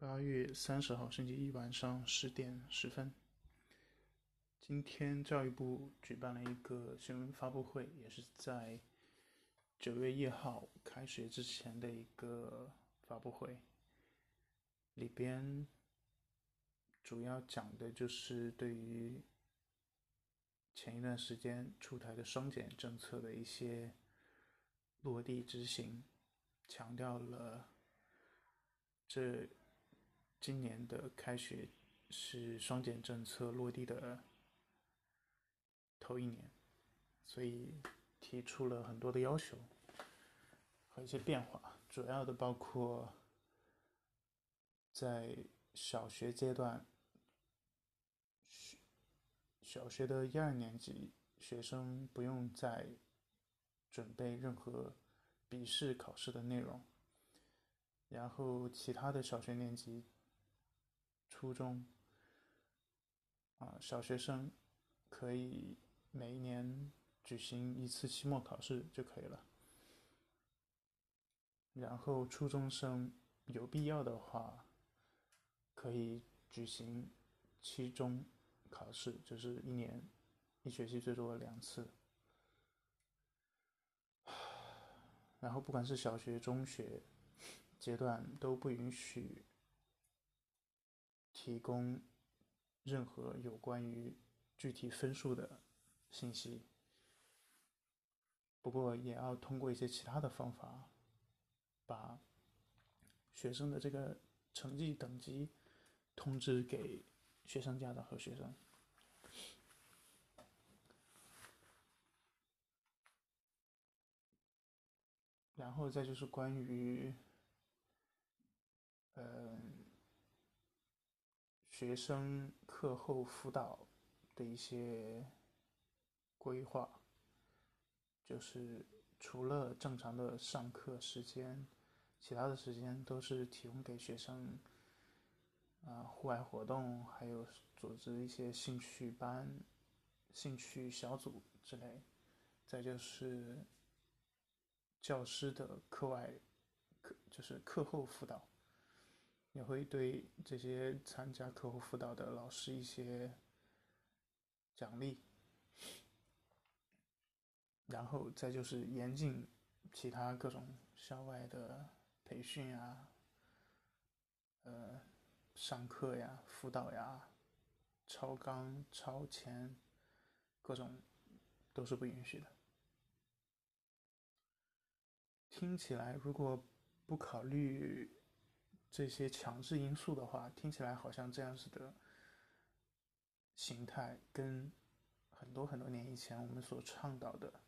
八月三十号星期一晚上十点十分，今天教育部举办了一个新闻发布会，也是在九月一号开学之前的一个发布会。里边主要讲的就是对于前一段时间出台的双减政策的一些落地执行，强调了这。今年的开学是双减政策落地的头一年，所以提出了很多的要求和一些变化，主要的包括在小学阶段，小学的一二年级学生不用再准备任何笔试考试的内容，然后其他的小学年级。初中啊，小学生可以每一年举行一次期末考试就可以了。然后初中生有必要的话，可以举行期中考试，就是一年一学期最多两次。然后不管是小学、中学阶段都不允许。提供任何有关于具体分数的信息，不过也要通过一些其他的方法，把学生的这个成绩等级通知给学生家长和学生。然后再就是关于，嗯。学生课后辅导的一些规划，就是除了正常的上课时间，其他的时间都是提供给学生，啊，户外活动，还有组织一些兴趣班、兴趣小组之类。再就是教师的课外课，就是课后辅导。也会对这些参加课后辅导的老师一些奖励，然后再就是严禁其他各种校外的培训啊、呃上课呀、辅导呀、超纲超前，各种都是不允许的。听起来，如果不考虑。这些强制因素的话，听起来好像这样子的形态跟很多很多年以前我们所倡导的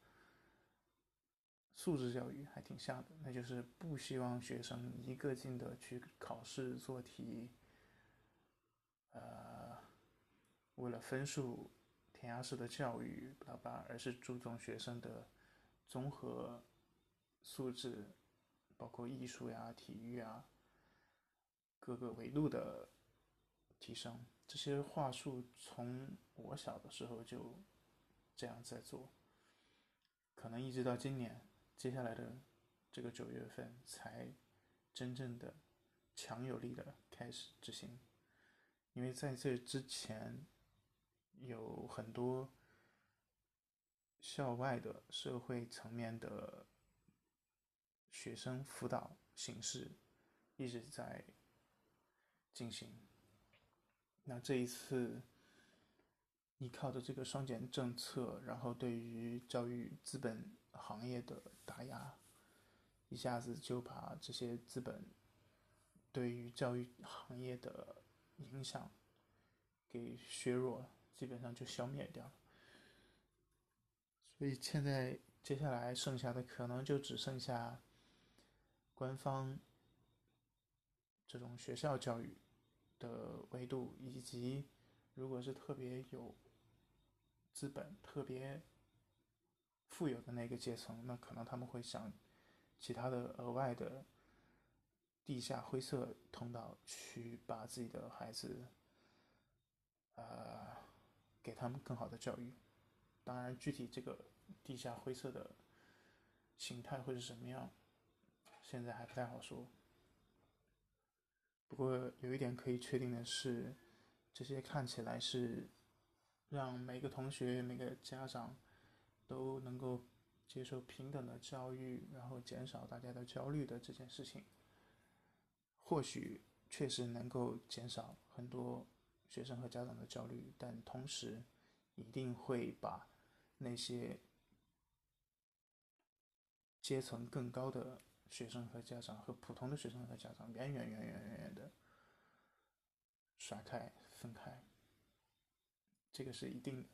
素质教育还挺像的。那就是不希望学生一个劲的去考试做题，呃，为了分数填鸭式的教育，巴拉，而是注重学生的综合素质，包括艺术呀、体育啊。各个维度的提升，这些话术从我小的时候就这样在做，可能一直到今年，接下来的这个九月份才真正的强有力的开始执行，因为在这之前有很多校外的社会层面的学生辅导形式一直在。进行。那这一次依靠着这个双减政策，然后对于教育资本行业的打压，一下子就把这些资本对于教育行业的影响给削弱了，基本上就消灭掉了。所以现在接下来剩下的可能就只剩下官方。这种学校教育的维度，以及如果是特别有资本、特别富有的那个阶层，那可能他们会想其他的额外的地下灰色通道去把自己的孩子，呃，给他们更好的教育。当然，具体这个地下灰色的形态会是什么样，现在还不太好说。不过有一点可以确定的是，这些看起来是让每个同学、每个家长都能够接受平等的教育，然后减少大家的焦虑的这件事情，或许确实能够减少很多学生和家长的焦虑，但同时一定会把那些阶层更高的。学生和家长和普通的学生和家长远远远远远远的甩开分开，这个是一定的。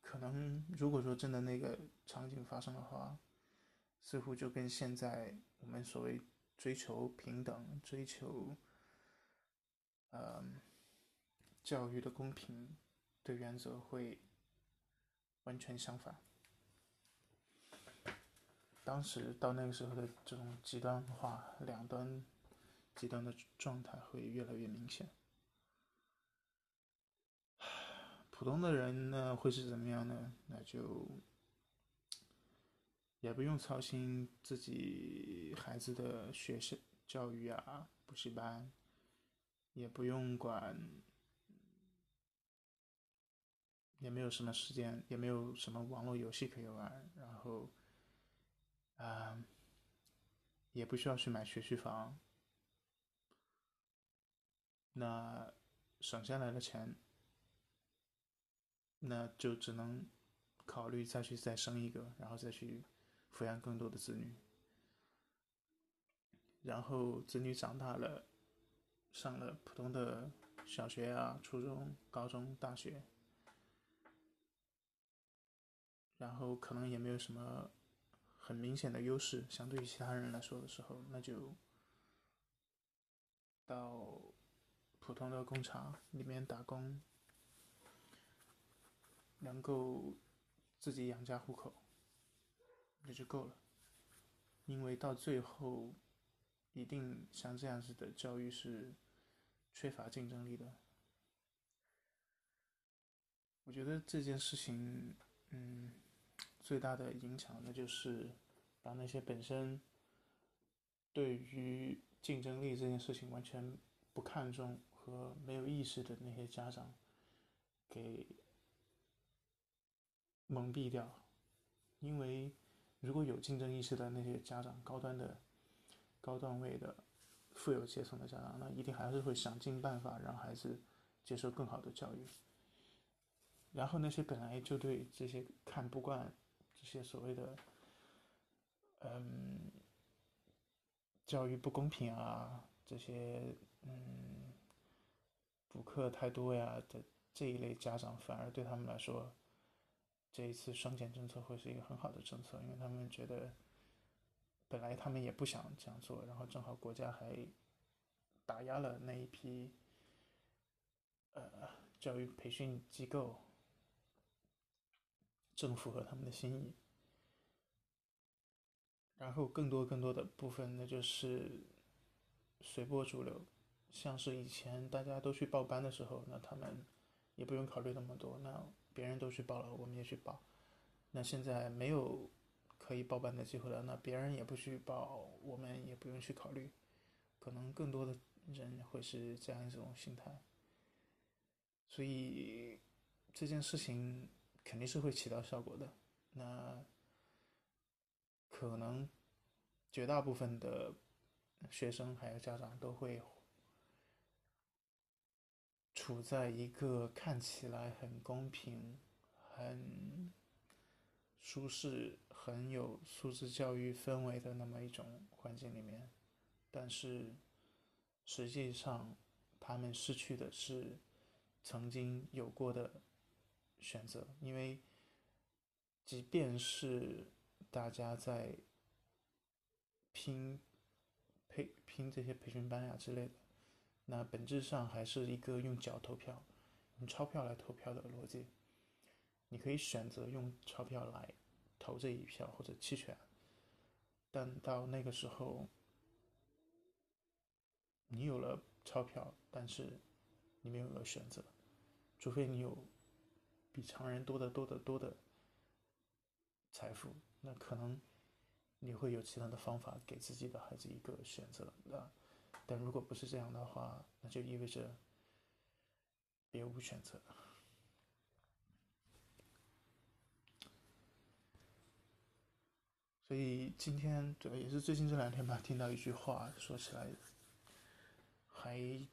可能如果说真的那个场景发生的话，似乎就跟现在我们所谓追求平等、追求呃教育的公平的原则会。完全相反。当时到那个时候的这种极端化、两端极端的状态会越来越明显。普通的人呢，会是怎么样呢？那就也不用操心自己孩子的学校教育啊、补习班，也不用管。也没有什么时间，也没有什么网络游戏可以玩，然后，啊，也不需要去买学区房，那省下来的钱，那就只能考虑再去再生一个，然后再去抚养更多的子女，然后子女长大了，上了普通的小学啊、初中、高中、大学。然后可能也没有什么很明显的优势，相对于其他人来说的时候，那就到普通的工厂里面打工，能够自己养家糊口，那就够了。因为到最后，一定像这样子的教育是缺乏竞争力的。我觉得这件事情，嗯。最大的影响，那就是把那些本身对于竞争力这件事情完全不看重和没有意识的那些家长给蒙蔽掉。因为如果有竞争意识的那些家长，高端的、高段位的、富有阶层的家长，那一定还是会想尽办法让孩子接受更好的教育。然后那些本来就对这些看不惯。些所谓的，嗯，教育不公平啊，这些嗯，补课太多呀的这一类家长，反而对他们来说，这一次双减政策会是一个很好的政策，因为他们觉得，本来他们也不想这样做，然后正好国家还打压了那一批，呃，教育培训机构。正符合他们的心意，然后更多更多的部分，那就是随波逐流，像是以前大家都去报班的时候，那他们也不用考虑那么多，那别人都去报了，我们也去报。那现在没有可以报班的机会了，那别人也不去报，我们也不用去考虑，可能更多的人会是这样一种心态，所以这件事情。肯定是会起到效果的。那可能绝大部分的学生还有家长都会处在一个看起来很公平、很舒适、很有素质教育氛围的那么一种环境里面，但是实际上他们失去的是曾经有过的。选择，因为即便是大家在拼培拼这些培训班呀之类的，那本质上还是一个用脚投票、用钞票来投票的逻辑。你可以选择用钞票来投这一票或者弃权，但到那个时候，你有了钞票，但是你没有了选择，除非你有。比常人多得多得多的财富，那可能你会有其他的方法给自己的孩子一个选择的。但如果不是这样的话，那就意味着别无选择。所以今天对，也是最近这两天吧，听到一句话，说起来还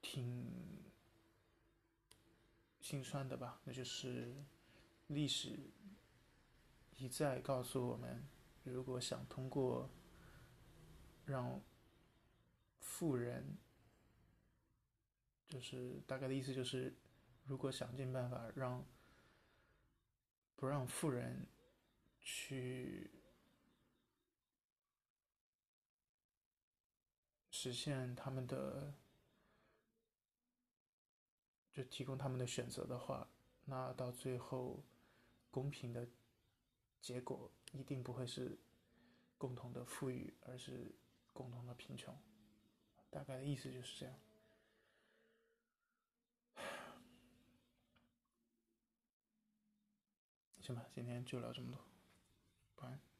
挺心酸的吧。那就是历史一再告诉我们，如果想通过让富人，就是大概的意思就是，如果想尽办法让不让富人去。实现他们的，就提供他们的选择的话，那到最后，公平的结果一定不会是共同的富裕，而是共同的贫穷。大概的意思就是这样。行吧，今天就聊这么多，拜。